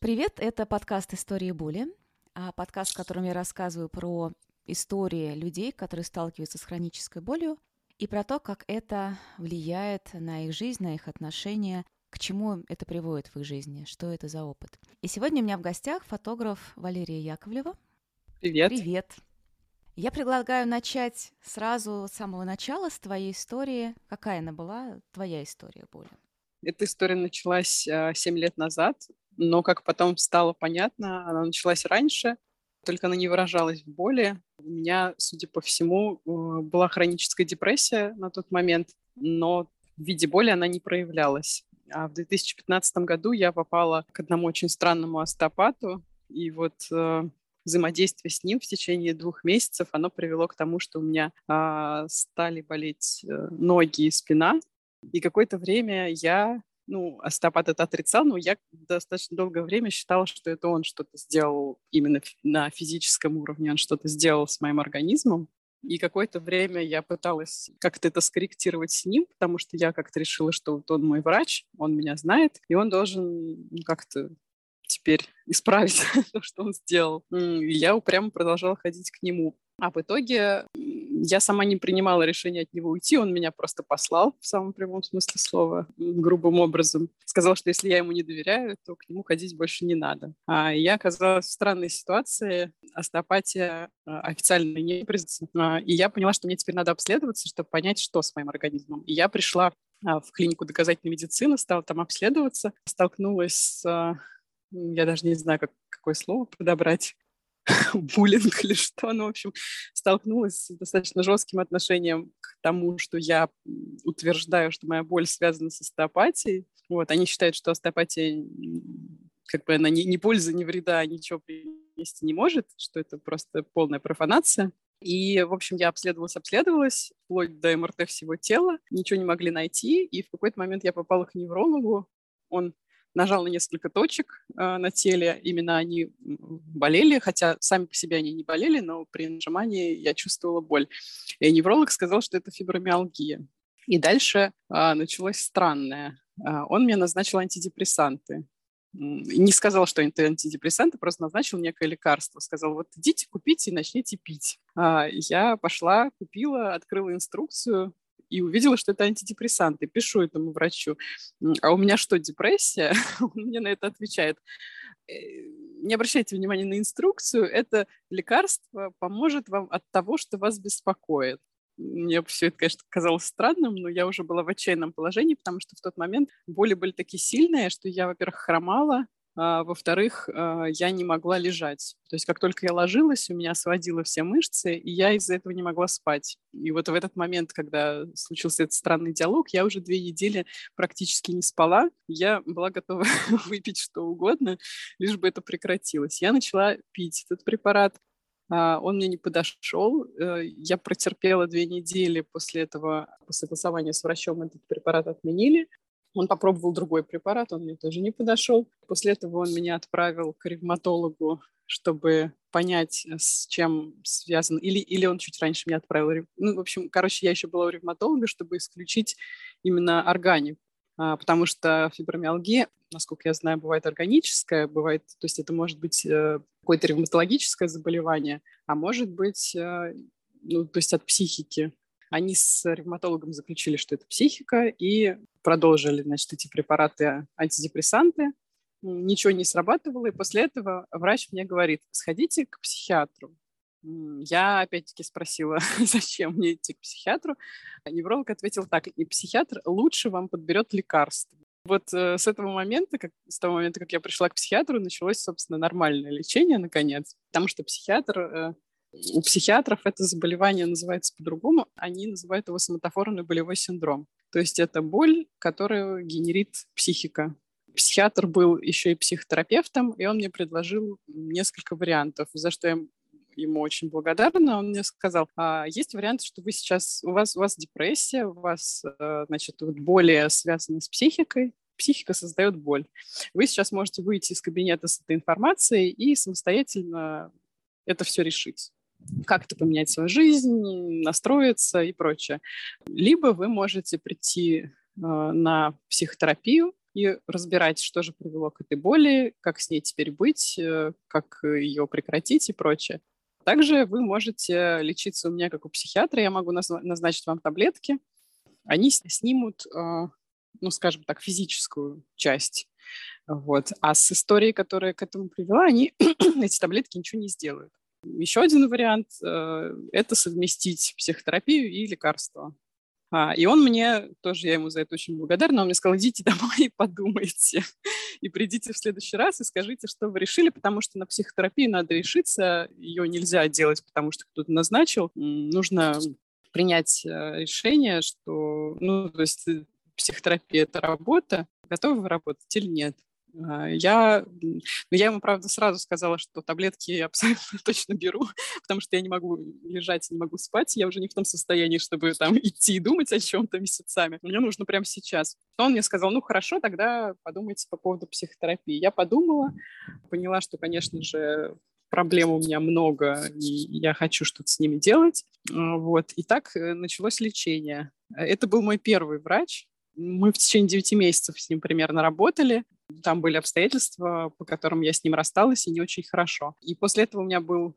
Привет, это подкаст «Истории боли», а подкаст, в котором я рассказываю про истории людей, которые сталкиваются с хронической болью, и про то, как это влияет на их жизнь, на их отношения, к чему это приводит в их жизни, что это за опыт. И сегодня у меня в гостях фотограф Валерия Яковлева. Привет. Привет. Я предлагаю начать сразу с самого начала, с твоей истории. Какая она была, твоя история боли? Эта история началась э, 7 лет назад, но, как потом стало понятно, она началась раньше, только она не выражалась в боли. У меня, судя по всему, э, была хроническая депрессия на тот момент, но в виде боли она не проявлялась. А в 2015 году я попала к одному очень странному остеопату, и вот э, взаимодействие с ним в течение двух месяцев, оно привело к тому, что у меня э, стали болеть э, ноги и спина. И какое-то время я ну, остеопат это отрицал, но я достаточно долгое время считала, что это он что-то сделал именно на физическом уровне, он что-то сделал с моим организмом. И какое-то время я пыталась как-то это скорректировать с ним, потому что я как-то решила, что вот он мой врач, он меня знает, и он должен ну, как-то теперь исправить то, что он сделал. И я упрямо продолжала ходить к нему. А в итоге я сама не принимала решение от него уйти, он меня просто послал в самом прямом смысле слова, грубым образом. Сказал, что если я ему не доверяю, то к нему ходить больше не надо. А я оказалась в странной ситуации, остеопатия а, официально не признана, и я поняла, что мне теперь надо обследоваться, чтобы понять, что с моим организмом. И я пришла а, в клинику доказательной медицины, стала там обследоваться, столкнулась с а, я даже не знаю, как, какое слово подобрать, буллинг или что, ну, в общем, столкнулась с достаточно жестким отношением к тому, что я утверждаю, что моя боль связана с остеопатией. Вот, они считают, что остеопатия как бы она ни, ни пользы, ни вреда ничего принести не может, что это просто полная профанация. И, в общем, я обследовалась, обследовалась, вплоть до МРТ всего тела, ничего не могли найти, и в какой-то момент я попала к неврологу, он нажал на несколько точек э, на теле, именно они болели, хотя сами по себе они не болели, но при нажимании я чувствовала боль. И невролог сказал, что это фибромиалгия. И дальше э, началось странное. Э, он мне назначил антидепрессанты. Не сказал, что это антидепрессанты, просто назначил некое лекарство. Сказал, вот идите, купите и начните пить. Я пошла, купила, открыла инструкцию, и увидела, что это антидепрессанты. Пишу этому врачу, а у меня что, депрессия? Он мне на это отвечает. «Э, не обращайте внимания на инструкцию, это лекарство поможет вам от того, что вас беспокоит. Мне все это, конечно, казалось странным, но я уже была в отчаянном положении, потому что в тот момент боли были такие сильные, что я, во-первых, хромала, во-вторых, а, я не могла лежать. То есть как только я ложилась, у меня сводило все мышцы, и я из-за этого не могла спать. И вот в этот момент, когда случился этот странный диалог, я уже две недели практически не спала. Я была готова выпить что угодно, лишь бы это прекратилось. Я начала пить этот препарат. А, он мне не подошел. Э, я протерпела две недели после этого, после согласования с врачом этот препарат отменили. Он попробовал другой препарат, он мне тоже не подошел. После этого он меня отправил к ревматологу, чтобы понять, с чем связан. Или, или он чуть раньше меня отправил. Ну, в общем, короче, я еще была у ревматолога, чтобы исключить именно органику. А, потому что фибромиалгия, насколько я знаю, бывает органическая, бывает, то есть это может быть э, какое-то ревматологическое заболевание, а может быть, э, ну, то есть от психики. Они с ревматологом заключили, что это психика, и продолжили, значит, эти препараты антидепрессанты. Ничего не срабатывало, и после этого врач мне говорит, сходите к психиатру. Я опять-таки спросила, зачем мне идти к психиатру. А невролог ответил так, и психиатр лучше вам подберет лекарства. Вот э, с этого момента, как, с того момента, как я пришла к психиатру, началось, собственно, нормальное лечение, наконец. Потому что психиатр э, у психиатров это заболевание называется по-другому. Они называют его соматофорный болевой синдром. То есть это боль, которую генерит психика. Психиатр был еще и психотерапевтом, и он мне предложил несколько вариантов, за что я ему очень благодарна. Он мне сказал, а есть вариант, что вы сейчас, у вас, у вас депрессия, у вас, э, значит, вот боли связаны с психикой, психика создает боль. Вы сейчас можете выйти из кабинета с этой информацией и самостоятельно это все решить как-то поменять свою жизнь, настроиться и прочее. Либо вы можете прийти э, на психотерапию, и разбирать, что же привело к этой боли, как с ней теперь быть, э, как ее прекратить и прочее. Также вы можете лечиться у меня как у психиатра. Я могу назначить вам таблетки. Они снимут, а, ну, скажем так, физическую часть. Вот. А с историей, которая к этому привела, они эти таблетки ничего не сделают. Еще один вариант э, – это совместить психотерапию и лекарства. А, и он мне, тоже я ему за это очень благодарна, он мне сказал, идите домой и подумайте. И придите в следующий раз и скажите, что вы решили, потому что на психотерапию надо решиться, ее нельзя делать, потому что кто-то назначил. Нужно принять э, решение, что, ну, то есть э, психотерапия – это работа, готовы вы работать или нет. А, я, ну, я ему, правда, сразу сказала, что таблетки я абсолютно точно беру, потому что я не могу лежать, не могу спать, я уже не в том состоянии, чтобы там идти и думать о чем-то месяцами. Мне нужно прямо сейчас. Он мне сказал, ну хорошо, тогда подумайте по поводу психотерапии. Я подумала, поняла, что, конечно же, проблем у меня много, и я хочу что-то с ними делать. А, вот. И так э, началось лечение. Это был мой первый врач, мы в течение 9 месяцев с ним примерно работали. Там были обстоятельства, по которым я с ним рассталась, и не очень хорошо. И после этого у меня был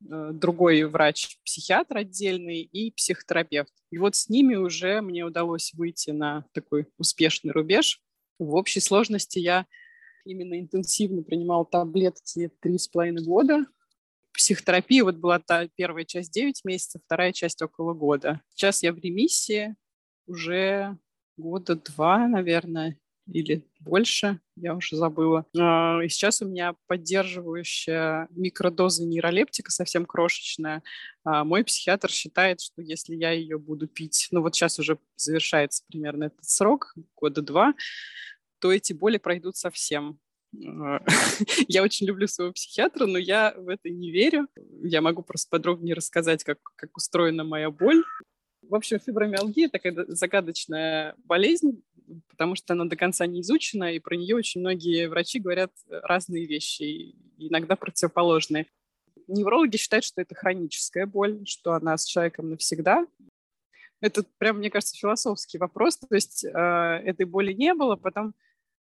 э, другой врач-психиатр отдельный и психотерапевт. И вот с ними уже мне удалось выйти на такой успешный рубеж. В общей сложности я именно интенсивно принимала таблетки три с половиной года. Психотерапия вот была та первая часть 9 месяцев, вторая часть около года. Сейчас я в ремиссии уже года два, наверное, или больше, я уже забыла. А, и сейчас у меня поддерживающая микродоза нейролептика совсем крошечная. А, мой психиатр считает, что если я ее буду пить, ну вот сейчас уже завершается примерно этот срок, года два, то эти боли пройдут совсем. А, я очень люблю своего психиатра, но я в это не верю. Я могу просто подробнее рассказать, как, как устроена моя боль. В общем, фибромиалгия такая загадочная болезнь, потому что она до конца не изучена, и про нее очень многие врачи говорят разные вещи, иногда противоположные. Неврологи считают, что это хроническая боль, что она с человеком навсегда. Это прям, мне кажется, философский вопрос. То есть э, этой боли не было, потом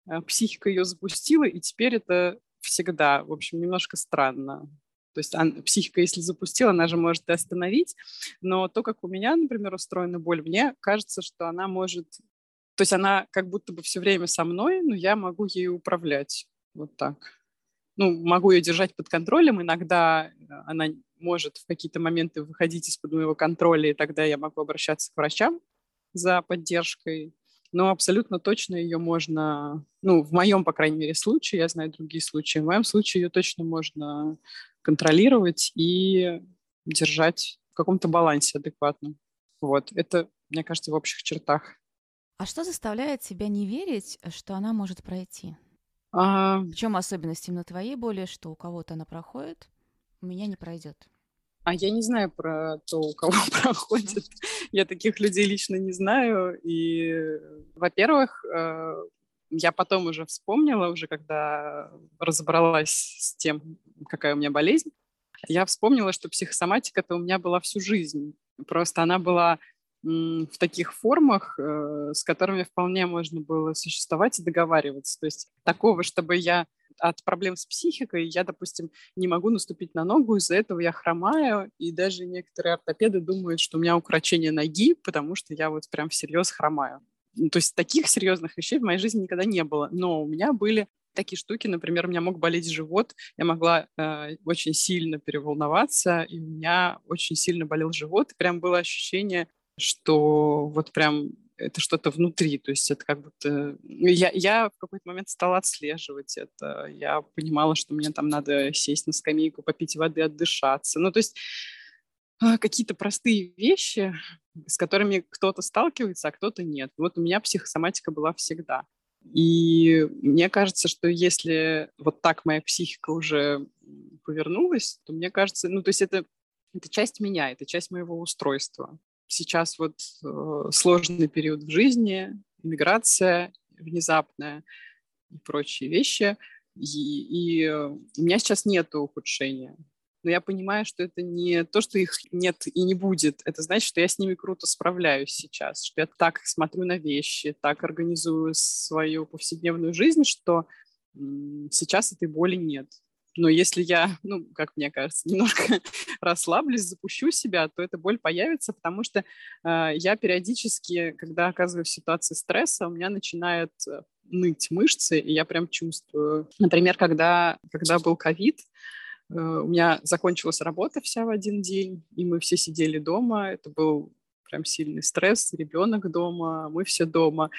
э, психика ее запустила, и теперь это всегда. В общем, немножко странно. То есть психика, если запустила, она же может остановить. Но то, как у меня, например, устроена боль, мне кажется, что она может... То есть она как будто бы все время со мной, но я могу ею управлять. Вот так. Ну, могу ее держать под контролем. Иногда э, она может в какие-то моменты выходить из-под моего контроля, и тогда я могу обращаться к врачам за поддержкой. Но абсолютно точно ее можно, ну, в моем, по крайней мере, случае, я знаю другие случаи, в моем случае ее точно можно контролировать и держать в каком-то балансе адекватном. Вот, это, мне кажется, в общих чертах. А что заставляет тебя не верить, что она может пройти? А... В чем особенность именно твоей боли, что у кого-то она проходит, у меня не пройдет? А я не знаю про то, у кого проходит. Я таких людей лично не знаю. И, во-первых, э, я потом уже вспомнила, уже когда разобралась с тем, какая у меня болезнь, я вспомнила, что психосоматика-то у меня была всю жизнь. Просто она была в таких формах, э, с которыми вполне можно было существовать и договариваться. То есть такого, чтобы я от проблем с психикой, я, допустим, не могу наступить на ногу, из-за этого я хромаю, и даже некоторые ортопеды думают, что у меня укорочение ноги, потому что я вот прям всерьез хромаю. Ну, то есть таких серьезных вещей в моей жизни никогда не было. Но у меня были такие штуки, например, у меня мог болеть живот, я могла э, очень сильно переволноваться, и у меня очень сильно болел живот, и прям было ощущение, что вот прям это что-то внутри, то есть это как будто... Ну, я, я в какой-то момент стала отслеживать это, я понимала, что мне там надо сесть на скамейку, попить воды, отдышаться. Ну, то есть какие-то простые вещи, с которыми кто-то сталкивается, а кто-то нет. Вот у меня психосоматика была всегда. И мне кажется, что если вот так моя психика уже повернулась, то мне кажется, ну, то есть это, это часть меня, это часть моего устройства. Сейчас вот э, сложный период в жизни, иммиграция внезапная и прочие вещи, и, и у меня сейчас нет ухудшения. Но я понимаю, что это не то, что их нет и не будет. Это значит, что я с ними круто справляюсь сейчас, что я так смотрю на вещи, так организую свою повседневную жизнь, что сейчас этой боли нет. Но если я, ну, как мне кажется, немножко расслаблюсь, запущу себя, то эта боль появится, потому что э, я периодически, когда оказываюсь в ситуации стресса, у меня начинает э, ныть мышцы, и я прям чувствую. Например, когда, когда был ковид, у меня закончилась работа вся в один день, и мы все сидели дома. Это был прям сильный стресс, ребенок дома, мы все дома,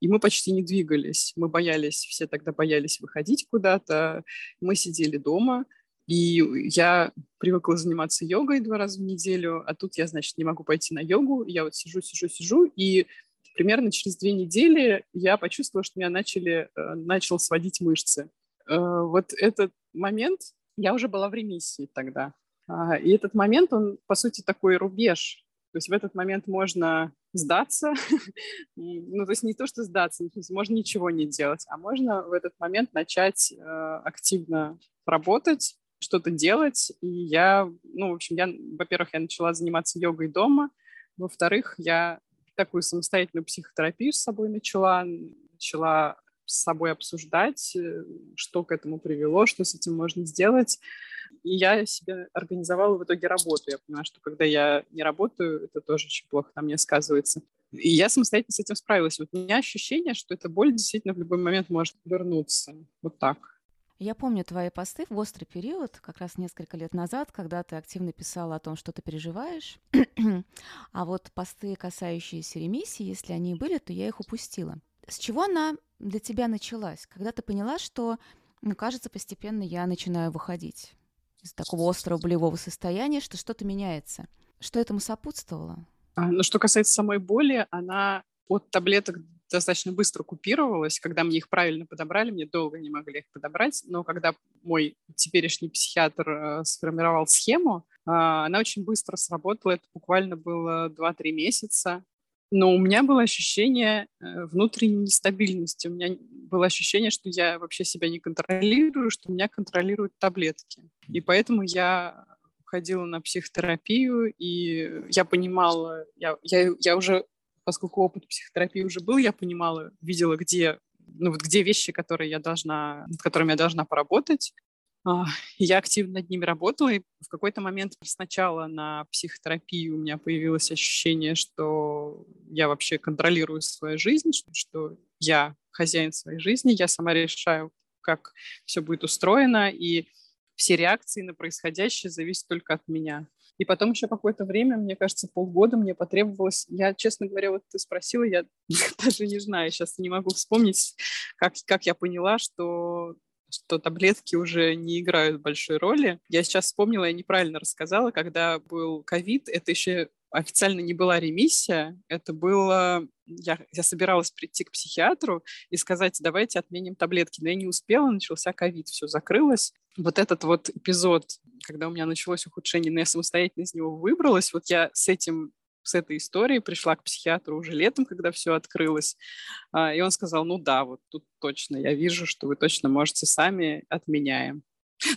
и мы почти не двигались. Мы боялись, все тогда боялись выходить куда-то, мы сидели дома, и я привыкла заниматься йогой два раза в неделю, а тут я, значит, не могу пойти на йогу, я вот сижу, сижу, сижу, и примерно через две недели я почувствовала, что меня начали, э, начал сводить мышцы. Э, вот этот момент, я уже была в ремиссии тогда. А, и этот момент, он, по сути, такой рубеж. То есть в этот момент можно сдаться, ну, то есть не то, что сдаться, можно ничего не делать, а можно в этот момент начать э, активно работать, что-то делать. И я, ну, в общем, я, во-первых, я начала заниматься йогой дома, во-вторых, я такую самостоятельную психотерапию с собой начала, начала с собой обсуждать, э, что к этому привело, что с этим можно сделать. И я себе организовала в итоге работу. Я поняла, что когда я не работаю, это тоже очень плохо на мне сказывается. И я самостоятельно с этим справилась. Вот у меня ощущение, что эта боль действительно в любой момент может вернуться. Вот так. Я помню твои посты в острый период, как раз несколько лет назад, когда ты активно писала о том, что ты переживаешь. а вот посты, касающиеся ремиссии, если они были, то я их упустила. С чего она для тебя началась? Когда ты поняла, что, ну, кажется, постепенно я начинаю выходить из такого острого болевого состояния, что что-то меняется. Что этому сопутствовало? А, ну, что касается самой боли, она от таблеток достаточно быстро купировалась. Когда мне их правильно подобрали, мне долго не могли их подобрать, но когда мой теперешний психиатр э, сформировал схему, э, она очень быстро сработала. Это буквально было 2-3 месяца. Но у меня было ощущение э, внутренней нестабильности. У меня было ощущение, что я вообще себя не контролирую, что меня контролируют таблетки. И поэтому я ходила на психотерапию, и я понимала, я, я, я уже поскольку опыт психотерапии уже был, я понимала, видела, где, ну, вот где вещи, которые я должна, над которыми я должна поработать. А, я активно над ними работала, и в какой-то момент сначала на психотерапии у меня появилось ощущение, что я вообще контролирую свою жизнь, что я хозяин своей жизни, я сама решаю, как все будет устроено, и все реакции на происходящее зависят только от меня. И потом еще какое-то время, мне кажется, полгода мне потребовалось. Я, честно говоря, вот ты спросила, я даже не знаю, сейчас не могу вспомнить, как, как я поняла, что что таблетки уже не играют большой роли. Я сейчас вспомнила, я неправильно рассказала, когда был ковид, это еще официально не была ремиссия, это было... Я, я собиралась прийти к психиатру и сказать, давайте отменим таблетки, но я не успела, начался ковид, все закрылось. Вот этот вот эпизод, когда у меня началось ухудшение, но я самостоятельно из него выбралась, вот я с этим с этой историей пришла к психиатру уже летом, когда все открылось, а, и он сказал, ну да, вот тут точно, я вижу, что вы точно можете сами, отменяем.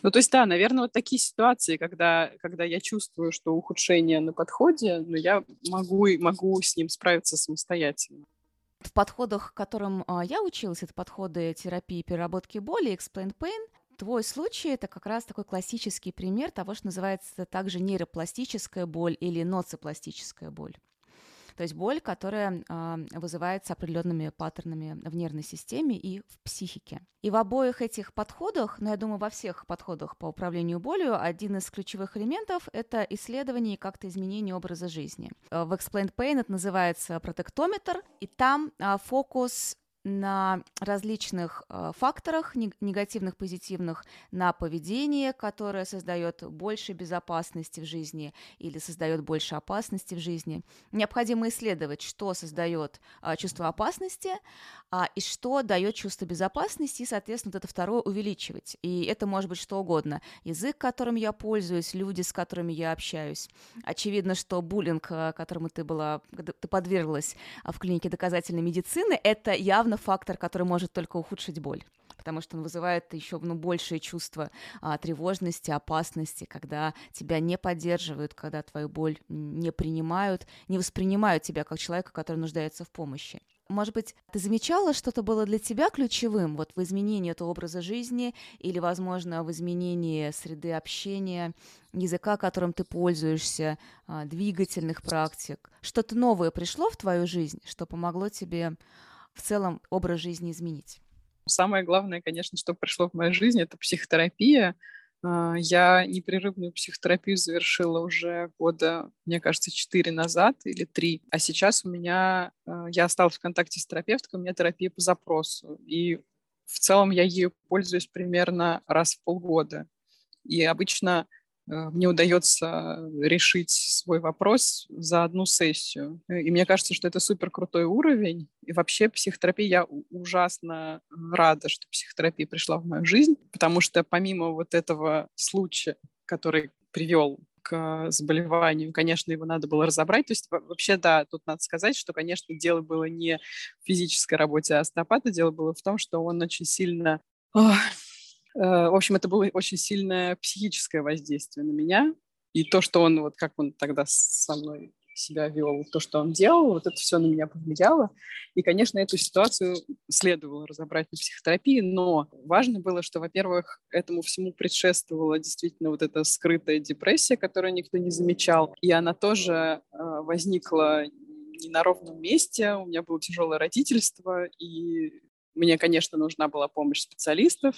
Ну, то есть, да, наверное, вот такие ситуации, когда, когда я чувствую, что ухудшение на подходе, но я могу, могу с ним справиться самостоятельно. В подходах, которым а, я училась, это подходы терапии переработки боли, explain pain, твой случай это как раз такой классический пример того, что называется также нейропластическая боль или ноцепластическая боль. То есть боль, которая э, вызывается определенными паттернами в нервной системе и в психике. И в обоих этих подходах, ну, я думаю, во всех подходах по управлению болью, один из ключевых элементов — это исследование и как-то изменение образа жизни. Э, в Explained Pain это называется протектометр, и там э, фокус на различных э, факторах, негативных, позитивных, на поведение, которое создает больше безопасности в жизни или создает больше опасности в жизни. Необходимо исследовать, что создает э, чувство опасности а, и что дает чувство безопасности, и, соответственно, вот это второе увеличивать. И это может быть что угодно. Язык, которым я пользуюсь, люди, с которыми я общаюсь. Очевидно, что буллинг, э, которому ты была, ты подверглась в клинике доказательной медицины, это явно фактор, который может только ухудшить боль потому что он вызывает еще ну, большее чувство а, тревожности, опасности, когда тебя не поддерживают, когда твою боль не принимают, не воспринимают тебя как человека, который нуждается в помощи. Может быть, ты замечала, что-то было для тебя ключевым вот в изменении этого образа жизни или, возможно, в изменении среды общения, языка, которым ты пользуешься, а, двигательных практик? Что-то новое пришло в твою жизнь, что помогло тебе в целом образ жизни изменить? Самое главное, конечно, что пришло в мою жизнь, это психотерапия. А, я непрерывную психотерапию завершила уже года, мне кажется, четыре назад или три. А сейчас у меня, а, я осталась в контакте с терапевткой, у меня терапия по запросу. И в целом я ею пользуюсь примерно раз в полгода. И обычно мне удается решить свой вопрос за одну сессию. И мне кажется, что это супер крутой уровень. И вообще психотерапия, я ужасно рада, что психотерапия пришла в мою жизнь, потому что помимо вот этого случая, который привел к заболеванию, конечно, его надо было разобрать. То есть вообще, да, тут надо сказать, что, конечно, дело было не в физической работе остеопата, дело было в том, что он очень сильно Э, в общем, это было очень сильное психическое воздействие на меня. И то, что он, вот как он тогда со мной себя вел, то, что он делал, вот это все на меня повлияло. И, конечно, эту ситуацию следовало разобрать на психотерапии, но важно было, что, во-первых, этому всему предшествовала действительно вот эта скрытая депрессия, которую никто не замечал, и она тоже э, возникла не на ровном месте. У меня было тяжелое родительство, и мне, конечно, нужна была помощь специалистов.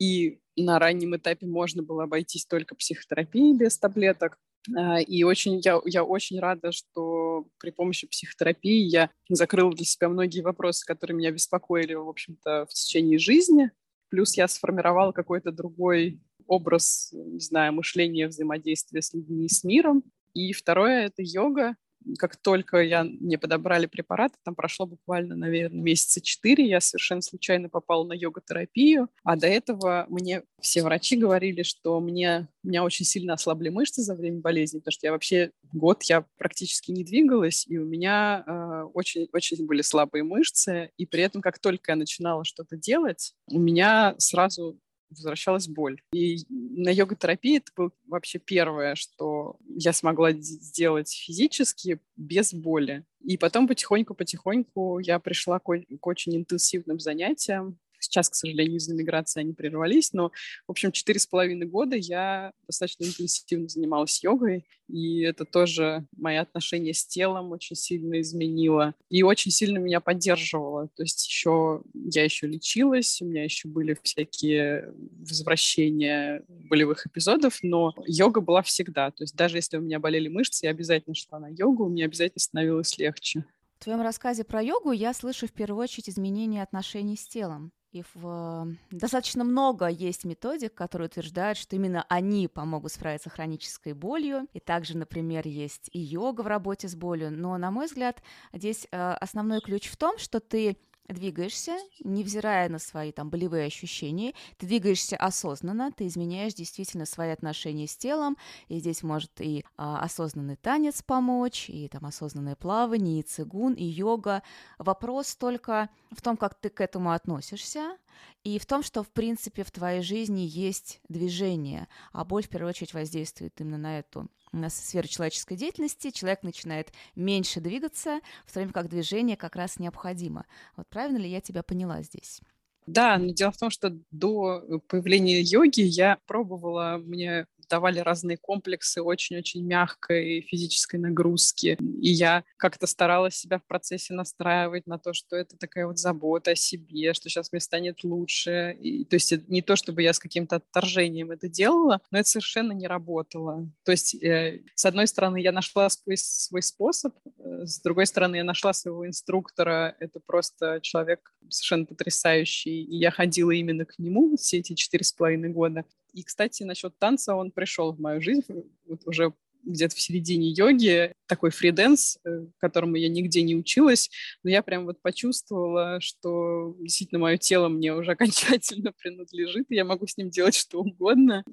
И на раннем этапе можно было обойтись только психотерапией без таблеток. А, и очень, я, я очень рада, что при помощи психотерапии я закрыла для себя многие вопросы, которые меня беспокоили, в общем-то, в течение жизни. Плюс я сформировала какой-то другой образ, не знаю, мышления, взаимодействия с людьми с миром. И второе — это йога как только я, мне подобрали препараты, там прошло буквально, наверное, месяца четыре, я совершенно случайно попала на йога-терапию, а до этого мне все врачи говорили, что мне, меня очень сильно ослабли мышцы за время болезни, потому что я вообще год я практически не двигалась, и у меня э, очень, очень были слабые мышцы, и при этом, как только я начинала что-то делать, у меня сразу возвращалась боль. И на йога-терапии это было вообще первое, что я смогла сделать физически без боли. И потом потихоньку-потихоньку я пришла к, к очень интенсивным занятиям. Сейчас, к сожалению, из-за миграции они прервались, но, в общем, четыре с половиной года я достаточно интенсивно занималась йогой, и это тоже мои отношения с телом очень сильно изменило и очень сильно меня поддерживало. То есть еще я еще лечилась, у меня еще были всякие возвращения болевых эпизодов, но йога была всегда. То есть даже если у меня болели мышцы, я обязательно шла на йогу, мне обязательно становилось легче. В твоем рассказе про йогу я слышу в первую очередь изменение отношений с телом. И в... достаточно много есть методик, которые утверждают, что именно они помогут справиться с хронической болью. И также, например, есть и йога в работе с болью. Но, на мой взгляд, здесь э, основной ключ в том, что ты двигаешься, невзирая на свои там болевые ощущения, ты двигаешься осознанно, ты изменяешь действительно свои отношения с телом, и здесь может и а, осознанный танец помочь, и там осознанное плавание, и цигун, и йога. Вопрос только в том, как ты к этому относишься, и в том, что, в принципе, в твоей жизни есть движение, а боль, в первую очередь, воздействует именно на эту на сферу человеческой деятельности, человек начинает меньше двигаться, в то время как движение как раз необходимо. Вот правильно ли я тебя поняла здесь? Да, но дело в том, что до появления йоги я пробовала, мне давали разные комплексы очень-очень мягкой физической нагрузки. И я как-то старалась себя в процессе настраивать на то, что это такая вот забота о себе, что сейчас мне станет лучше. И, то есть не то, чтобы я с каким-то отторжением это делала, но это совершенно не работало. То есть, э, с одной стороны, я нашла свой, свой способ, э, с другой стороны, я нашла своего инструктора. Это просто человек совершенно потрясающий. И я ходила именно к нему все эти четыре с половиной года. И, кстати, насчет танца он пришел в мою жизнь вот уже где-то в середине йоги, такой фриденс, э, которому я нигде не училась, но я прям вот почувствовала, что действительно мое тело мне уже окончательно принадлежит, и я могу с ним делать что угодно.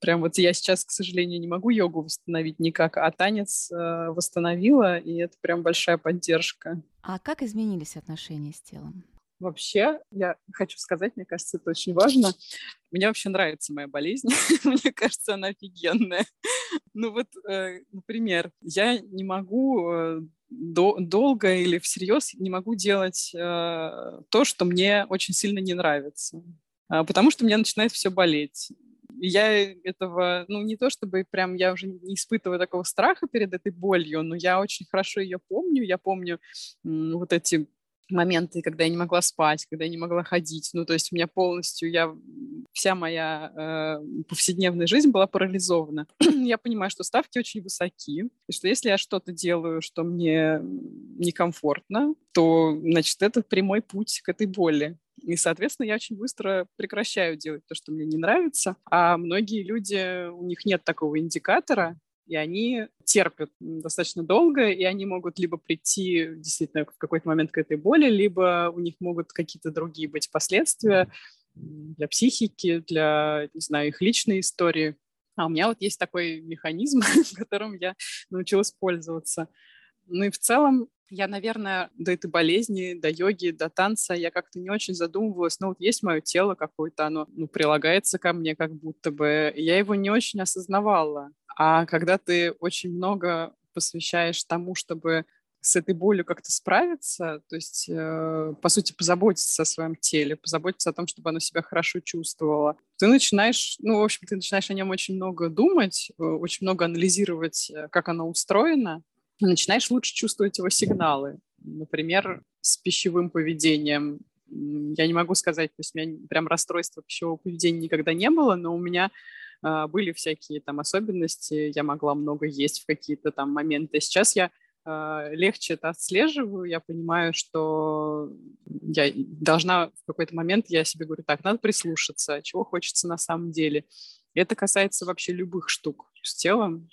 Прям вот я сейчас, к сожалению, не могу йогу восстановить никак, а танец э, восстановила, и это прям большая поддержка. А как изменились отношения с телом? Вообще, я хочу сказать, мне кажется, это очень важно. Мне вообще нравится моя болезнь. мне кажется, она офигенная. ну вот, э, например, я не могу э, до, долго или всерьез не могу делать э, то, что мне очень сильно не нравится, э, потому что мне начинает все болеть. Я этого, ну не то чтобы прям я уже не испытываю такого страха перед этой болью, но я очень хорошо ее помню. Я помню м, вот эти моменты, когда я не могла спать, когда я не могла ходить. Ну, то есть у меня полностью, я, вся моя э, повседневная жизнь была парализована. я понимаю, что ставки очень высоки, и что если я что-то делаю, что мне некомфортно, то, значит, это прямой путь к этой боли. И, соответственно, я очень быстро прекращаю делать то, что мне не нравится. А многие люди, у них нет такого индикатора, и они терпят достаточно долго, и они могут либо прийти действительно в какой-то момент к этой боли, либо у них могут какие-то другие быть последствия для психики, для, не знаю, их личной истории. А у меня вот есть такой механизм, которым я научилась пользоваться. Ну и в целом я, наверное, до этой болезни, до йоги, до танца я как-то не очень задумывалась. Ну, вот есть мое тело какое-то, оно ну, прилагается ко мне как будто бы. Я его не очень осознавала. А когда ты очень много посвящаешь тому, чтобы с этой болью как-то справиться, то есть, э, по сути, позаботиться о своем теле, позаботиться о том, чтобы оно себя хорошо чувствовало. Ты начинаешь, ну, в общем, ты начинаешь о нем очень много думать, э, очень много анализировать, э, как оно устроено, начинаешь лучше чувствовать его сигналы. Например, с пищевым поведением. Я не могу сказать, то есть у меня прям расстройства пищевого поведения никогда не было, но у меня а, были всякие там особенности, я могла много есть в какие-то там моменты. Сейчас я а, легче это отслеживаю, я понимаю, что я должна в какой-то момент, я себе говорю, так, надо прислушаться, чего хочется на самом деле. Это касается вообще любых штук с телом.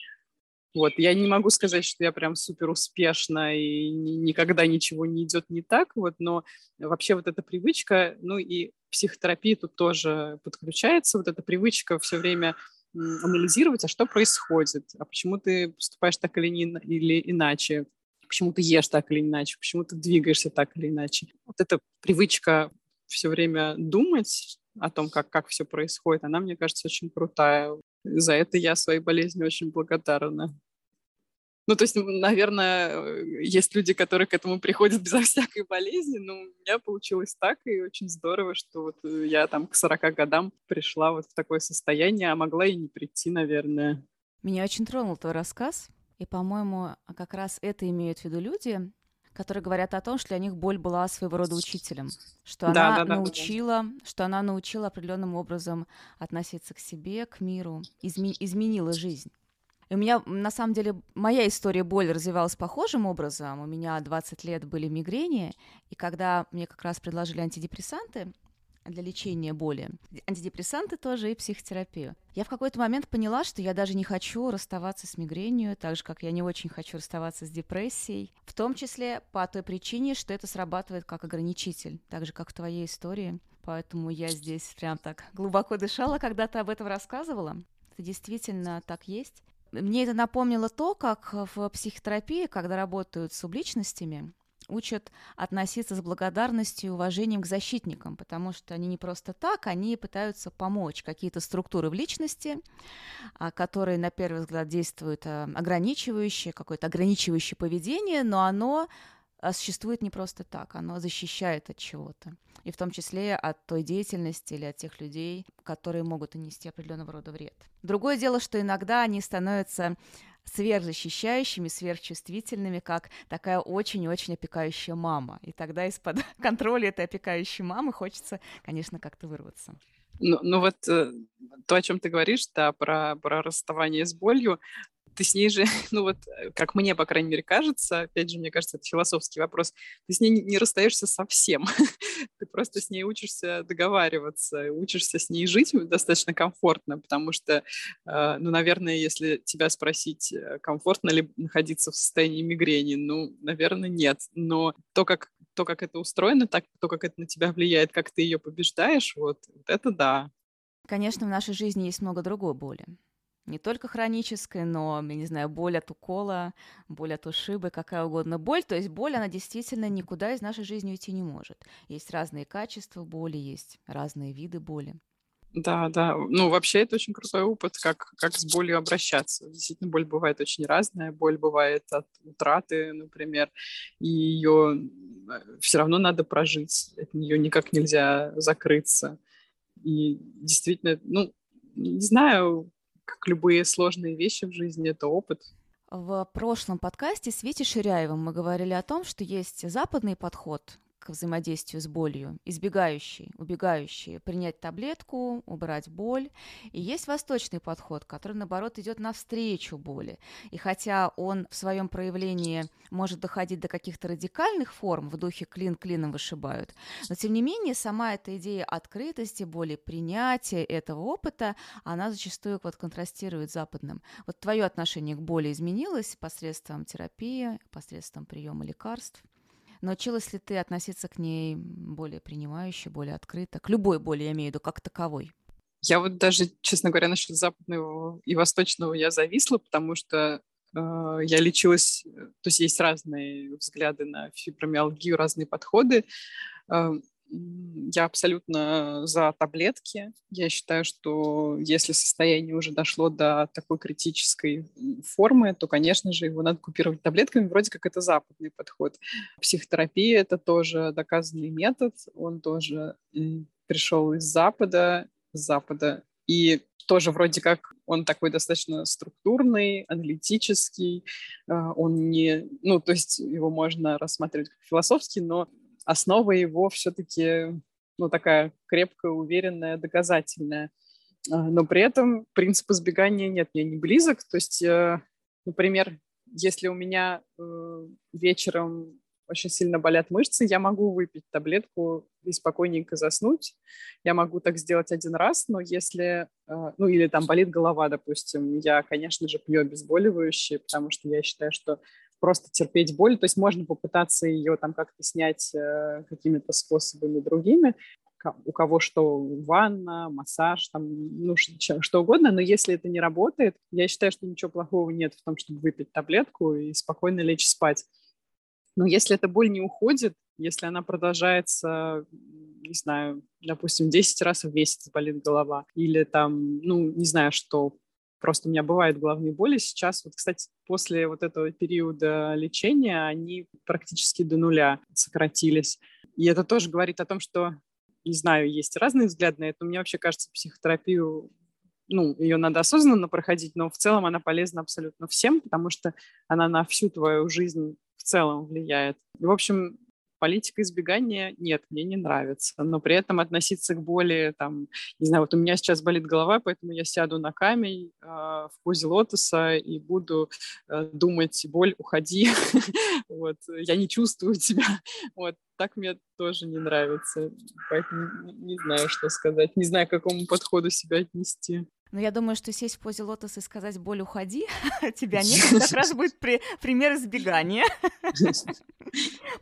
Вот, я не могу сказать, что я прям супер успешна и никогда ничего не идет не так, вот, но вообще вот эта привычка, ну и психотерапия тут тоже подключается, вот эта привычка все время анализировать, а что происходит, а почему ты поступаешь так или, не, или иначе, почему ты ешь так или иначе, почему ты двигаешься так или иначе. Вот эта привычка все время думать о том, как, как все происходит, она, мне кажется, очень крутая. За это я своей болезни очень благодарна. Ну, то есть, наверное, э, есть люди, которые к этому приходят безо всякой болезни, но у меня получилось так, и очень здорово, что вот э, я там к 40 годам пришла вот в такое состояние, а могла и не прийти, наверное. Меня очень тронул твой рассказ, и, по-моему, как раз это имеют в виду люди, которые говорят о том, что для них боль была своего рода учителем, что да, она да, научила, да. что она научила определенным образом относиться к себе, к миру, изме- изменила жизнь. И у меня, на самом деле, моя история боли развивалась похожим образом. У меня 20 лет были мигрени, и когда мне как раз предложили антидепрессанты для лечения боли, антидепрессанты тоже и психотерапию, я в какой-то момент поняла, что я даже не хочу расставаться с мигренью, так же, как я не очень хочу расставаться с депрессией, в том числе по той причине, что это срабатывает как ограничитель, так же, как в твоей истории. Поэтому я здесь прям так глубоко дышала, когда ты об этом рассказывала. Это действительно так есть. Мне это напомнило то, как в психотерапии, когда работают с субличностями, учат относиться с благодарностью и уважением к защитникам, потому что они не просто так, они пытаются помочь какие-то структуры в личности, а, которые на первый взгляд действуют а, ограничивающие, какое-то ограничивающее поведение, но оно а, существует не просто так, оно защищает от чего-то, и в том числе от той деятельности или от тех людей, которые могут нанести определенного рода вред. Другое дело, что иногда они становятся сверхзащищающими, сверхчувствительными, как такая очень-очень опекающая мама. И тогда из-под контроля этой опекающей мамы хочется, конечно, как-то вырваться. Ну, ну вот э, то, о чем ты говоришь, да, про, про расставание с болью, ты с ней же, ну вот, э, как мне, по крайней мере, кажется, опять же, мне кажется, это философский вопрос, ты с ней не расстаешься совсем. ты просто с ней учишься договариваться, учишься с ней жить достаточно комфортно, потому что, э, ну, наверное, если тебя спросить, э, комфортно ли находиться в состоянии мигрени, ну, наверное, нет. Но то, как то, как это устроено, так, то, как это на тебя влияет, как ты ее побеждаешь, вот, вот это да. Конечно, в нашей жизни есть много другой боли не только хроническая, но, я не знаю, боль от укола, боль от ушибы, какая угодно боль. То есть боль, она действительно никуда из нашей жизни уйти не может. Есть разные качества боли, есть разные виды боли. Да, да. Ну, вообще это очень крутой опыт, как, как с болью обращаться. Действительно, боль бывает очень разная. Боль бывает от утраты, например, и ее э, все равно надо прожить. От нее никак нельзя закрыться. И действительно, ну, не знаю, как любые сложные вещи в жизни, это опыт. В прошлом подкасте с Витей Ширяевым мы говорили о том, что есть западный подход к взаимодействию с болью, избегающий, убегающий, принять таблетку, убрать боль. И есть восточный подход, который, наоборот, идет навстречу боли. И хотя он в своем проявлении может доходить до каких-то радикальных форм, в духе клин клином вышибают, но, тем не менее, сама эта идея открытости, боли, принятия этого опыта, она зачастую вот контрастирует с западным. Вот твое отношение к боли изменилось посредством терапии, посредством приема лекарств – Научилась ли ты относиться к ней более принимающе, более открыто? К любой боли, я имею в виду, как таковой. Я вот даже, честно говоря, насчет западного и восточного я зависла, потому что э, я лечилась, э, то есть есть разные взгляды на фибромиалгию, разные подходы. Э, я абсолютно за таблетки. Я считаю, что если состояние уже дошло до такой критической формы, то, конечно же, его надо купировать таблетками. Вроде как это западный подход. Психотерапия — это тоже доказанный метод. Он тоже пришел из Запада, с Запада. И тоже вроде как он такой достаточно структурный, аналитический, а, он не, ну, то есть его можно рассматривать как философский, но основа его все-таки ну, такая крепкая, уверенная, доказательная. А, но при этом принцип избегания нет, мне не близок. То есть, э, например, если у меня э, вечером очень сильно болят мышцы, я могу выпить таблетку и спокойненько заснуть. Я могу так сделать один раз, но если, э, ну или там болит голова, допустим, я, конечно же, пью обезболивающие, потому что я считаю, что просто терпеть боль. То есть можно попытаться ее там как-то снять э, какими-то способами другими. У кого что, ванна, массаж, там, ну, что, что угодно. Но если это не работает, я считаю, что ничего плохого нет в том, чтобы выпить таблетку и спокойно лечь спать. Но если эта боль не уходит, если она продолжается, не знаю, допустим, 10 раз в месяц болит голова, или там, ну, не знаю, что Просто у меня бывают головные боли. Сейчас, вот, кстати, после вот этого периода лечения они практически до нуля сократились. И это тоже говорит о том, что, не знаю, есть разные взгляды на это. Мне вообще кажется, психотерапию, ну, ее надо осознанно проходить, но в целом она полезна абсолютно всем, потому что она на всю твою жизнь в целом влияет. В общем, политика избегания нет, мне не нравится. Но при этом относиться к боли, там, не знаю, вот у меня сейчас болит голова, поэтому я сяду на камень э, в позе лотоса и буду э, думать, боль, уходи. вот, я не чувствую тебя. вот, так мне тоже не нравится. Поэтому не знаю, что сказать. Не знаю, к какому подходу себя отнести. Но я думаю, что сесть в позе лотоса и сказать «боль, уходи», тебя нет, как раз будет при, пример избегания.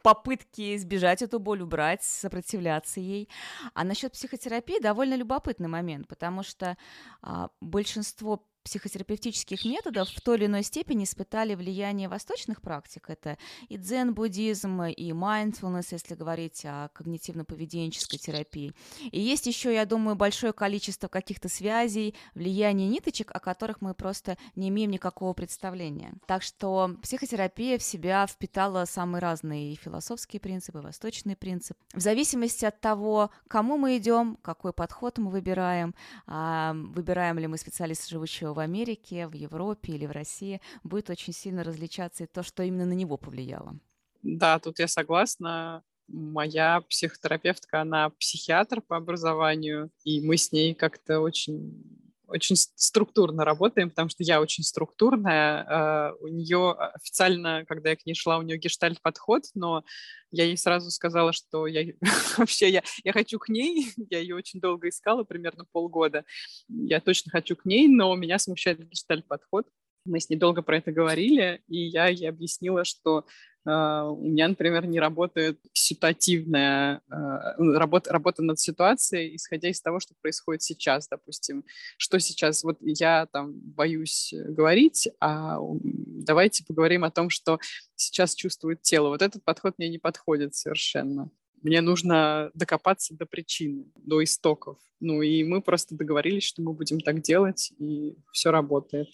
Попытки избежать эту боль, убрать, сопротивляться ей. А насчет психотерапии довольно любопытный момент, потому что а, большинство психотерапевтических методов в той или иной степени испытали влияние восточных практик. Это и дзен-буддизм, и mindfulness, если говорить о когнитивно-поведенческой терапии. И есть еще, я думаю, большое количество каких-то связей, влияний ниточек, о которых мы просто не имеем никакого представления. Так что психотерапия в себя впитала самые разные философские принципы, восточный принцип. В зависимости от того, кому мы идем, какой подход мы выбираем, а, выбираем ли мы специалиста, живущего в Америке, в Европе или в России, будет очень сильно различаться и то, что именно на него повлияло. Да, тут я согласна. Моя психотерапевтка, она психиатр по образованию, и мы с ней как-то очень очень структурно работаем, потому что я очень структурная. А, у нее официально, когда я к ней шла, у нее гештальт-подход, но я ей сразу сказала, что я вообще я, я хочу к ней. Я ее очень долго искала, примерно полгода. Я точно хочу к ней, но меня смущает гештальт-подход. Мы с ней долго про это говорили, и я ей объяснила, что у меня, например, не работает ситуативная uh, работа, работа над ситуацией, исходя из того, что происходит сейчас, допустим. Что сейчас? Вот я там боюсь говорить, а давайте поговорим о том, что сейчас чувствует тело. Вот этот подход мне не подходит совершенно. Мне нужно докопаться до причины, до истоков. Ну и мы просто договорились, что мы будем так делать, и все работает.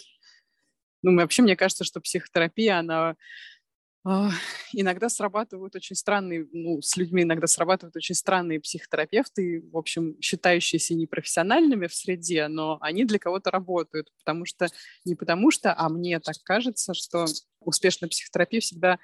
Ну, вообще, мне кажется, что психотерапия, она э, иногда срабатывают очень странные, ну, с людьми иногда срабатывают очень странные психотерапевты, в общем, считающиеся непрофессиональными в среде, но они для кого-то работают, потому что не потому что, а мне так кажется, что успешная психотерапия всегда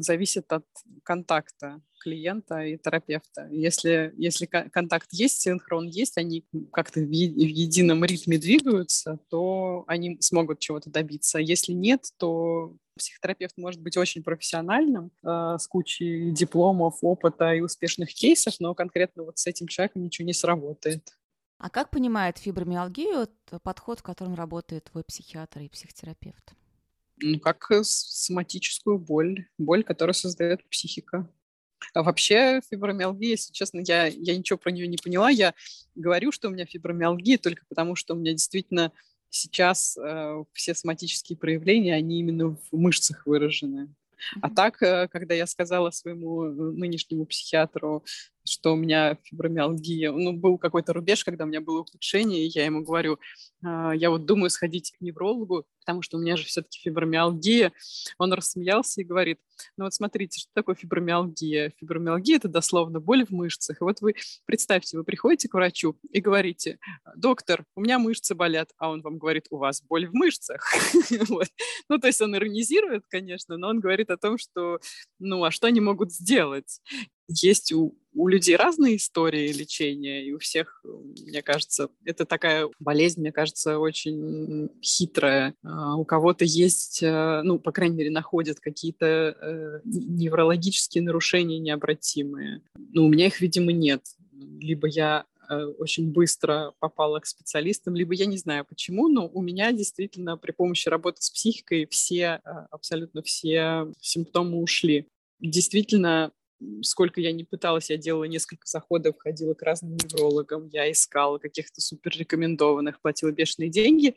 зависит от контакта клиента и терапевта. Если, если контакт есть, синхрон есть, они как-то в, е- в едином ритме двигаются, то они смогут чего-то добиться. Если нет, то психотерапевт может быть очень профессиональным, э, с кучей дипломов, опыта и успешных кейсов, но конкретно вот с этим человеком ничего не сработает. А как понимает фибромиалгию подход, в котором работает твой психиатр и психотерапевт? Ну, как э, соматическую боль, боль, которую создает психика. А вообще фибромиалгия, если честно, я, я ничего про нее не поняла. Я говорю, что у меня фибромиалгия только потому, что у меня действительно сейчас э, все соматические проявления, они именно в мышцах выражены. А так, э, когда я сказала своему э, нынешнему психиатру, что у меня фибромиалгия, ну, был какой-то рубеж, когда у меня было ухудшение, и я ему говорю, «А, я вот думаю сходить к неврологу, потому что у меня же все-таки фибромиалгия. Он рассмеялся и говорит, ну вот смотрите, что такое фибромиалгия? Фибромиалгия – это дословно боль в мышцах. И вот вы представьте, вы приходите к врачу и говорите, доктор, у меня мышцы болят, а он вам говорит, у вас боль в мышцах. Ну, то есть он иронизирует, конечно, но он говорит о том, что, ну, а что они могут сделать? Есть у, у людей разные истории лечения, и у всех, мне кажется, это такая болезнь, мне кажется, очень хитрая. А, у кого-то есть, э, ну, по крайней мере, находят какие-то э, неврологические нарушения необратимые. Но у меня их, видимо, нет. Либо я э, очень быстро попала к специалистам, либо я не знаю почему, но у меня действительно при помощи работы с психикой все, абсолютно все симптомы ушли. Действительно, сколько я не пыталась, я делала несколько заходов, ходила к разным неврологам, я искала каких-то супер рекомендованных, платила бешеные деньги,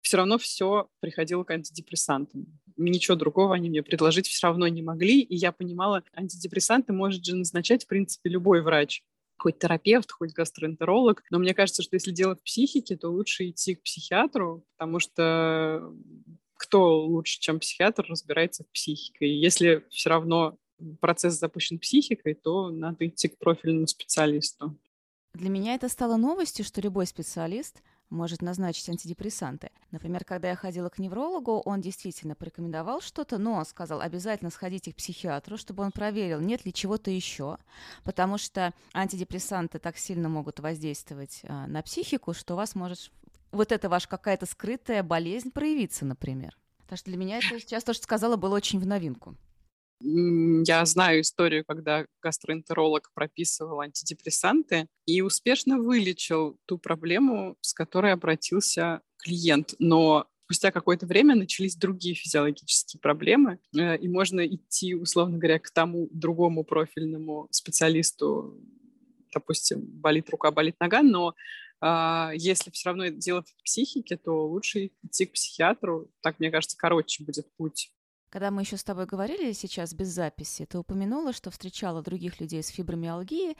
все равно все приходило к антидепрессантам. Ничего другого они мне предложить все равно не могли, и я понимала, антидепрессанты может же назначать, в принципе, любой врач хоть терапевт, хоть гастроэнтеролог. Но мне кажется, что если дело в психике, то лучше идти к психиатру, потому что кто лучше, чем психиатр, разбирается в психике. И если все равно процесс запущен психикой, то надо идти к профильному специалисту. Для меня это стало новостью, что любой специалист может назначить антидепрессанты. Например, когда я ходила к неврологу, он действительно порекомендовал что-то, но сказал обязательно сходите к психиатру, чтобы он проверил, нет ли чего-то еще, потому что антидепрессанты так сильно могут воздействовать а, на психику, что у вас может вот эта ваша какая-то скрытая болезнь проявиться, например. Так что для меня это сейчас то, что сказала, было очень в новинку. Я знаю историю, когда гастроэнтеролог прописывал антидепрессанты и успешно вылечил ту проблему, с которой обратился клиент. Но спустя какое-то время начались другие физиологические проблемы, э, и можно идти, условно говоря, к тому другому профильному специалисту, допустим, болит рука, болит нога, но а, если все равно дело в психике, то лучше идти к психиатру. Так, мне кажется, короче будет путь. Когда мы еще с тобой говорили сейчас без записи, ты упомянула, что встречала других людей с фибромиалгией,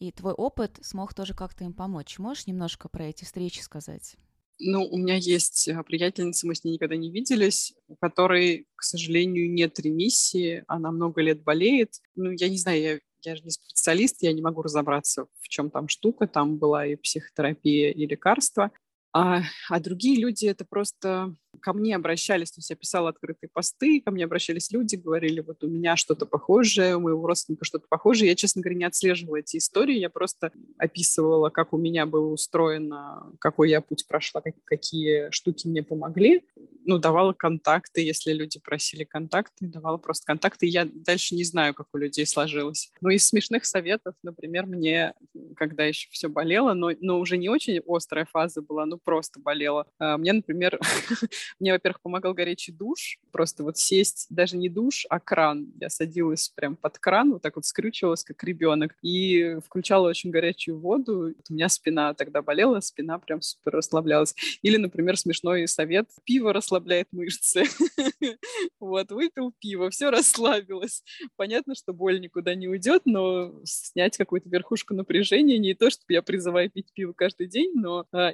и твой опыт смог тоже как-то им помочь. Можешь немножко про эти встречи сказать? Ну, у меня есть э, приятельница, мы с ней никогда не виделись, у которой, к сожалению, нет ремиссии, она много лет болеет. Ну, я не знаю, я, я же не специалист, я не могу разобраться, в чем там штука, там была и психотерапия, и лекарства. А, а другие люди это просто ко мне обращались, то есть я писала открытые посты, ко мне обращались люди, говорили, вот у меня что-то похожее, у моего родственника что-то похожее. Я, честно говоря, не отслеживала эти истории, я просто описывала, как у меня было устроено, какой я путь прошла, какие штуки мне помогли. ну, давала контакты, если люди просили контакты, давала просто контакты. Я дальше не знаю, как у людей сложилось. Ну, из смешных советов, например, мне, когда еще все болело, но, но уже не очень острая фаза была, просто болело. А, мне, например, мне, во-первых, помогал горячий душ, просто вот сесть, даже не душ, а кран. Я садилась прям под кран, вот так вот скрючивалась, как ребенок, и включала очень горячую воду. У меня спина тогда болела, спина прям супер расслаблялась. Или, например, смешной совет, пиво расслабляет мышцы. Вот, выпил пиво, все расслабилось. Понятно, что боль никуда не уйдет, но снять какую-то верхушку напряжения, не то, чтобы я призываю пить пиво каждый день, но а,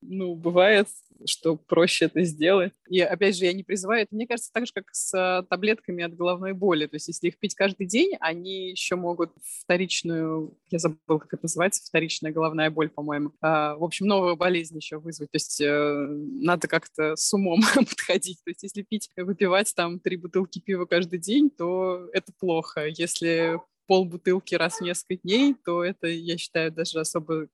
ну, бывает, что проще это сделать. И, опять же, я не призываю, это, мне кажется, так же, как с таблетками от головной боли. То есть, если их пить каждый день, они еще могут вторичную, я забыл, как это называется, вторичная головная боль, по-моему. А, в общем, новую болезнь еще вызвать. То есть, э, надо как-то с умом подходить. То есть, если пить, выпивать там три бутылки пива каждый день, то это плохо. Если пол бутылки раз в несколько дней, то это, я считаю, даже особо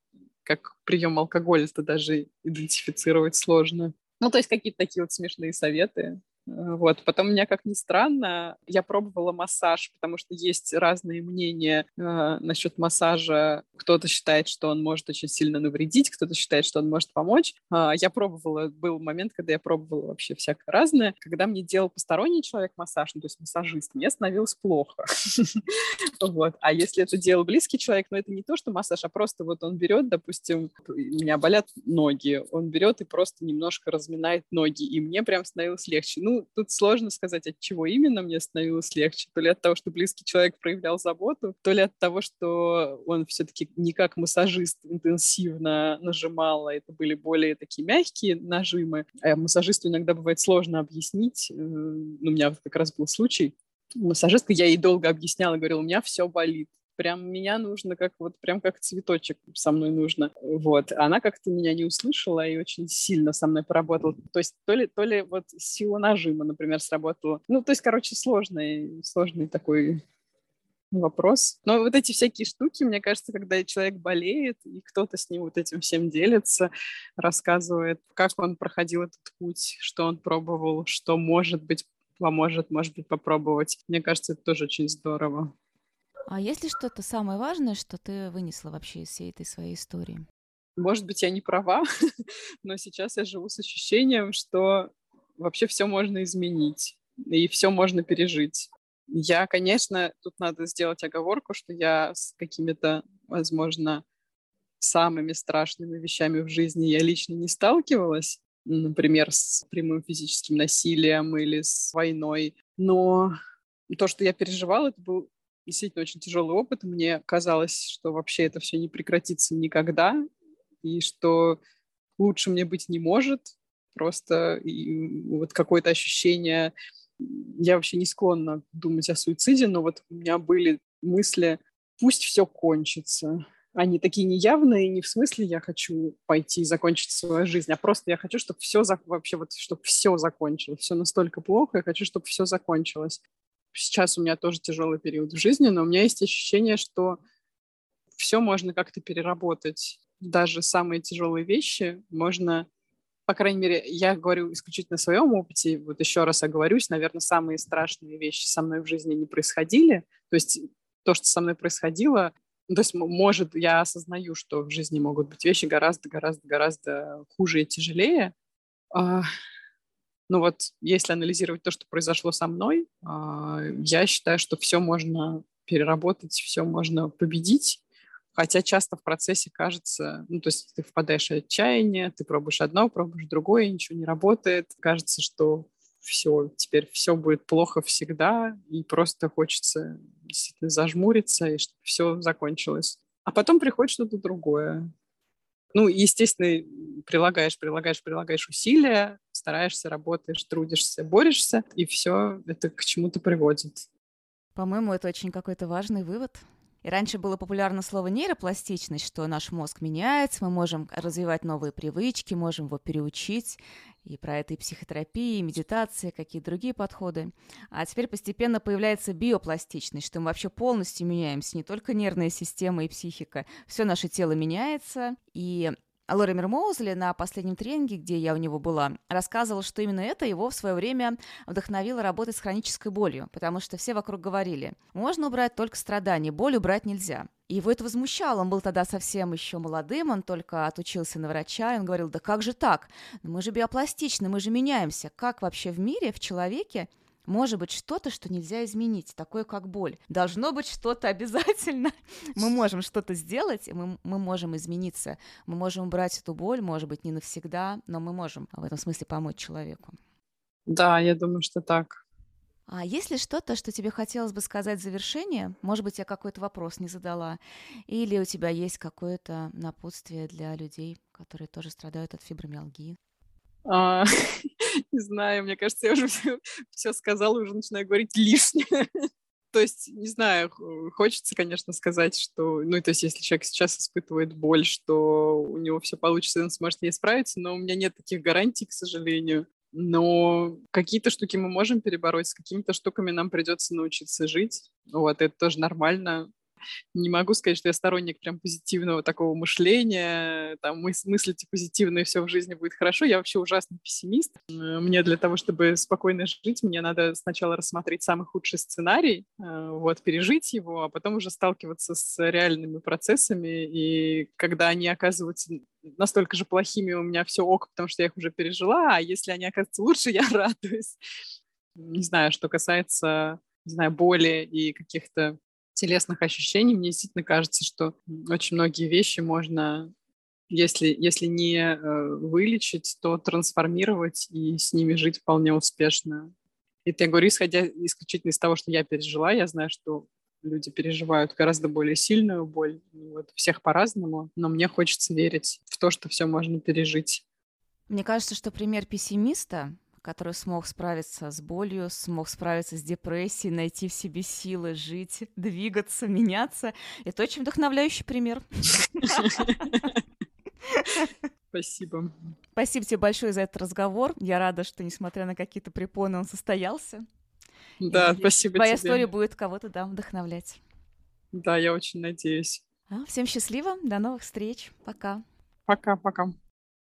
как прием алкоголя, это даже идентифицировать сложно. Ну, то есть какие-то такие вот смешные советы. Э, вот. Потом меня, как ни странно, я пробовала массаж, потому что есть разные мнения э, насчет массажа. Кто-то считает, что он может очень сильно навредить, кто-то считает, что он может помочь. Э, я пробовала, был момент, когда я пробовала вообще всякое разное. Когда мне делал посторонний человек массаж, ну, то есть массажист, мне становилось плохо. Вот. А если это делал близкий человек, ну, это не то, что массаж, а просто вот он берет, допустим, у меня болят ноги, он берет и просто немножко разминает ноги, и мне прям становилось легче. Ну, тут сложно сказать, от чего именно мне становилось легче. То ли от того, что близкий человек проявлял заботу, то ли от того, что он все-таки не как массажист интенсивно нажимал, а это были более такие мягкие нажимы. А массажисту иногда бывает сложно объяснить. Э, ну, у меня как раз был случай. Массажистка, я ей долго объясняла, говорила, у меня все болит прям меня нужно как вот прям как цветочек со мной нужно. Вот. Она как-то меня не услышала и очень сильно со мной поработала. То есть то ли, то ли вот сила нажима, например, сработала. Ну, то есть, короче, сложный, сложный такой вопрос. Но вот эти всякие штуки, мне кажется, когда человек болеет, и кто-то с ним вот этим всем делится, рассказывает, как он проходил этот путь, что он пробовал, что, может быть, поможет, может быть, попробовать. Мне кажется, это тоже очень здорово. А есть ли что-то самое важное, что ты вынесла вообще из всей этой своей истории? Может быть, я не права, но сейчас я живу с ощущением, что вообще все можно изменить и все можно пережить. Я, конечно, тут надо сделать оговорку, что я с какими-то, возможно, самыми страшными вещами в жизни я лично не сталкивалась, например, с прямым физическим насилием или с войной. Но то, что я переживала, это был действительно очень тяжелый опыт. Мне казалось, что вообще это все не прекратится никогда, и что лучше мне быть не может. Просто и вот какое-то ощущение... Я вообще не склонна думать о суициде, но вот у меня были мысли, пусть все кончится. Они такие неявные, не в смысле я хочу пойти и закончить свою жизнь, а просто я хочу, чтобы все вообще вот, чтобы все закончилось. Все настолько плохо, я хочу, чтобы все закончилось сейчас у меня тоже тяжелый период в жизни, но у меня есть ощущение, что все можно как-то переработать. Даже самые тяжелые вещи можно, по крайней мере, я говорю исключительно о своем опыте, вот еще раз оговорюсь, наверное, самые страшные вещи со мной в жизни не происходили. То есть то, что со мной происходило, то есть, может, я осознаю, что в жизни могут быть вещи гораздо-гораздо-гораздо хуже и тяжелее, а, ну вот, если анализировать то, что произошло со мной, а, я считаю, что все можно переработать, все можно победить. Хотя часто в процессе кажется, ну, то есть ты впадаешь в отчаяние, ты пробуешь одно, пробуешь другое, ничего не работает. Кажется, что все, теперь все будет плохо всегда, и просто хочется действительно зажмуриться, и чтобы все закончилось. А потом приходит что-то другое. Ну, естественно, прилагаешь, прилагаешь, прилагаешь усилия, стараешься, работаешь, трудишься, борешься, и все это к чему-то приводит. По-моему, это очень какой-то важный вывод. И раньше было популярно слово нейропластичность, что наш мозг меняется, мы можем развивать новые привычки, можем его переучить. И про это и психотерапия, и медитация, какие другие подходы. А теперь постепенно появляется биопластичность, что мы вообще полностью меняемся, не только нервная система и психика. Все наше тело меняется, и Лоример Моузли на последнем тренинге, где я у него была, рассказывал, что именно это его в свое время вдохновило работать с хронической болью, потому что все вокруг говорили, можно убрать только страдания, боль убрать нельзя. И его это возмущало. Он был тогда совсем еще молодым, он только отучился на врача, и он говорил, да как же так? Мы же биопластичны, мы же меняемся. Как вообще в мире, в человеке может быть что-то, что нельзя изменить, такое как боль. Должно быть что-то обязательно. Мы можем что-то сделать, мы, мы можем измениться. Мы можем убрать эту боль, может быть, не навсегда, но мы можем в этом смысле помочь человеку. Да, я думаю, что так. А есть ли что-то, что тебе хотелось бы сказать в завершение? Может быть, я какой-то вопрос не задала. Или у тебя есть какое-то напутствие для людей, которые тоже страдают от фибромиалгии? А, не знаю, мне кажется, я уже все, сказала, уже начинаю говорить лишнее. То есть, не знаю, хочется, конечно, сказать, что, ну, то есть, если человек сейчас испытывает боль, что у него все получится, он сможет не справиться, но у меня нет таких гарантий, к сожалению. Но какие-то штуки мы можем перебороть, с какими-то штуками нам придется научиться жить. Вот, это тоже нормально не могу сказать, что я сторонник прям позитивного такого мышления, там мыс мыслите позитивно, и все в жизни будет хорошо. Я вообще ужасный пессимист. Мне для того, чтобы спокойно жить, мне надо сначала рассмотреть самый худший сценарий, э, вот, пережить его, а потом уже сталкиваться с реальными процессами, и когда они оказываются настолько же плохими, у меня все ок, потому что я их уже пережила, а если они оказываются лучше, я радуюсь. Не знаю, что касается не знаю, боли и каких-то телесных ощущений, мне действительно кажется, что очень многие вещи можно, если, если не э, вылечить, то трансформировать и с ними жить вполне успешно. Это я говорю, исходя исключительно из того, что я пережила. Я знаю, что люди переживают гораздо более сильную боль. Вот, всех по-разному, но мне хочется верить в то, что все можно пережить. Мне кажется, что пример пессимиста который смог справиться с болью, смог справиться с депрессией, найти в себе силы жить, двигаться, меняться. Это очень вдохновляющий пример. Спасибо. Спасибо тебе большое за этот разговор. Я рада, что, несмотря на какие-то препоны, он состоялся. Да, И спасибо Твоя тебе. история будет кого-то, да, вдохновлять. Да, я очень надеюсь. А, всем счастливо, до новых встреч, пока. Пока-пока.